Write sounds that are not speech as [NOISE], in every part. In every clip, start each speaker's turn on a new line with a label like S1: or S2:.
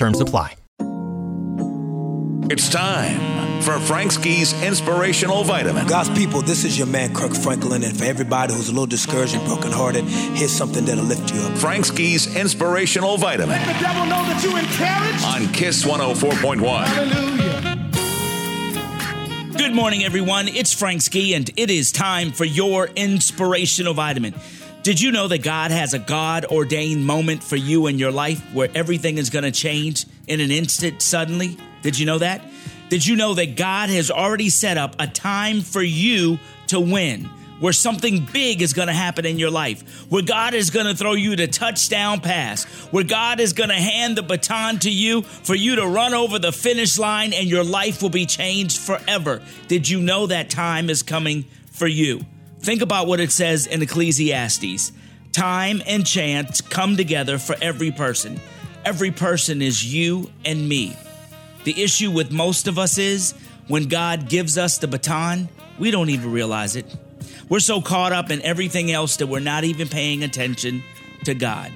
S1: Terms apply.
S2: It's time for Frank Ski's inspirational vitamin.
S3: God's people, this is your man Kirk Franklin, and for everybody who's a little discouraged and brokenhearted, here's something that'll lift you up.
S2: Frank Ski's inspirational vitamin.
S4: Let the devil know that you encouraged.
S2: On Kiss 104.1.
S4: Hallelujah.
S5: Good morning, everyone. It's Frank Ski, and it is time for your inspirational vitamin. Did you know that God has a God ordained moment for you in your life where everything is going to change in an instant suddenly? Did you know that? Did you know that God has already set up a time for you to win? Where something big is going to happen in your life, where God is going to throw you the touchdown pass, where God is going to hand the baton to you for you to run over the finish line and your life will be changed forever. Did you know that time is coming for you? Think about what it says in Ecclesiastes time and chance come together for every person. Every person is you and me. The issue with most of us is when God gives us the baton, we don't even realize it. We're so caught up in everything else that we're not even paying attention to God.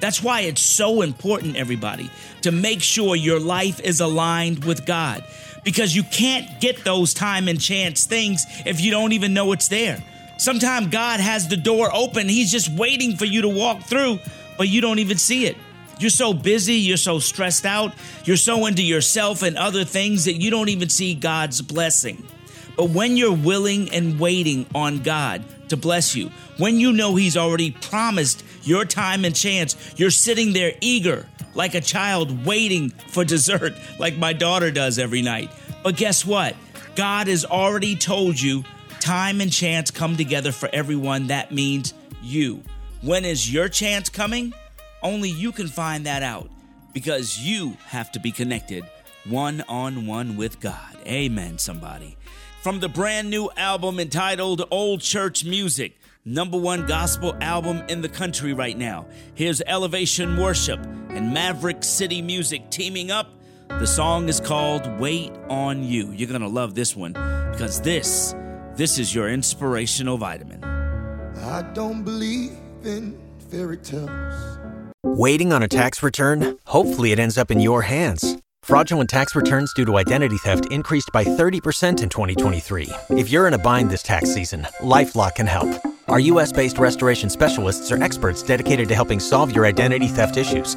S5: That's why it's so important, everybody, to make sure your life is aligned with God because you can't get those time and chance things if you don't even know it's there. Sometimes God has the door open, He's just waiting for you to walk through, but you don't even see it. You're so busy, you're so stressed out, you're so into yourself and other things that you don't even see God's blessing. But when you're willing and waiting on God to bless you, when you know He's already promised your time and chance, you're sitting there eager, like a child waiting for dessert, [LAUGHS] like my daughter does every night. But guess what? God has already told you time and chance come together for everyone. That means you. When is your chance coming? Only you can find that out because you have to be connected one on one with God. Amen, somebody. From the brand new album entitled Old Church Music, number one gospel album in the country right now. Here's Elevation Worship and Maverick City Music teaming up. The song is called Wait on You. You're going to love this one because this this is your inspirational vitamin.
S6: I don't believe in fairy tales.
S1: Waiting on a tax return? Hopefully, it ends up in your hands. Fraudulent tax returns due to identity theft increased by 30% in 2023. If you're in a bind this tax season, LifeLock can help. Our US based restoration specialists are experts dedicated to helping solve your identity theft issues.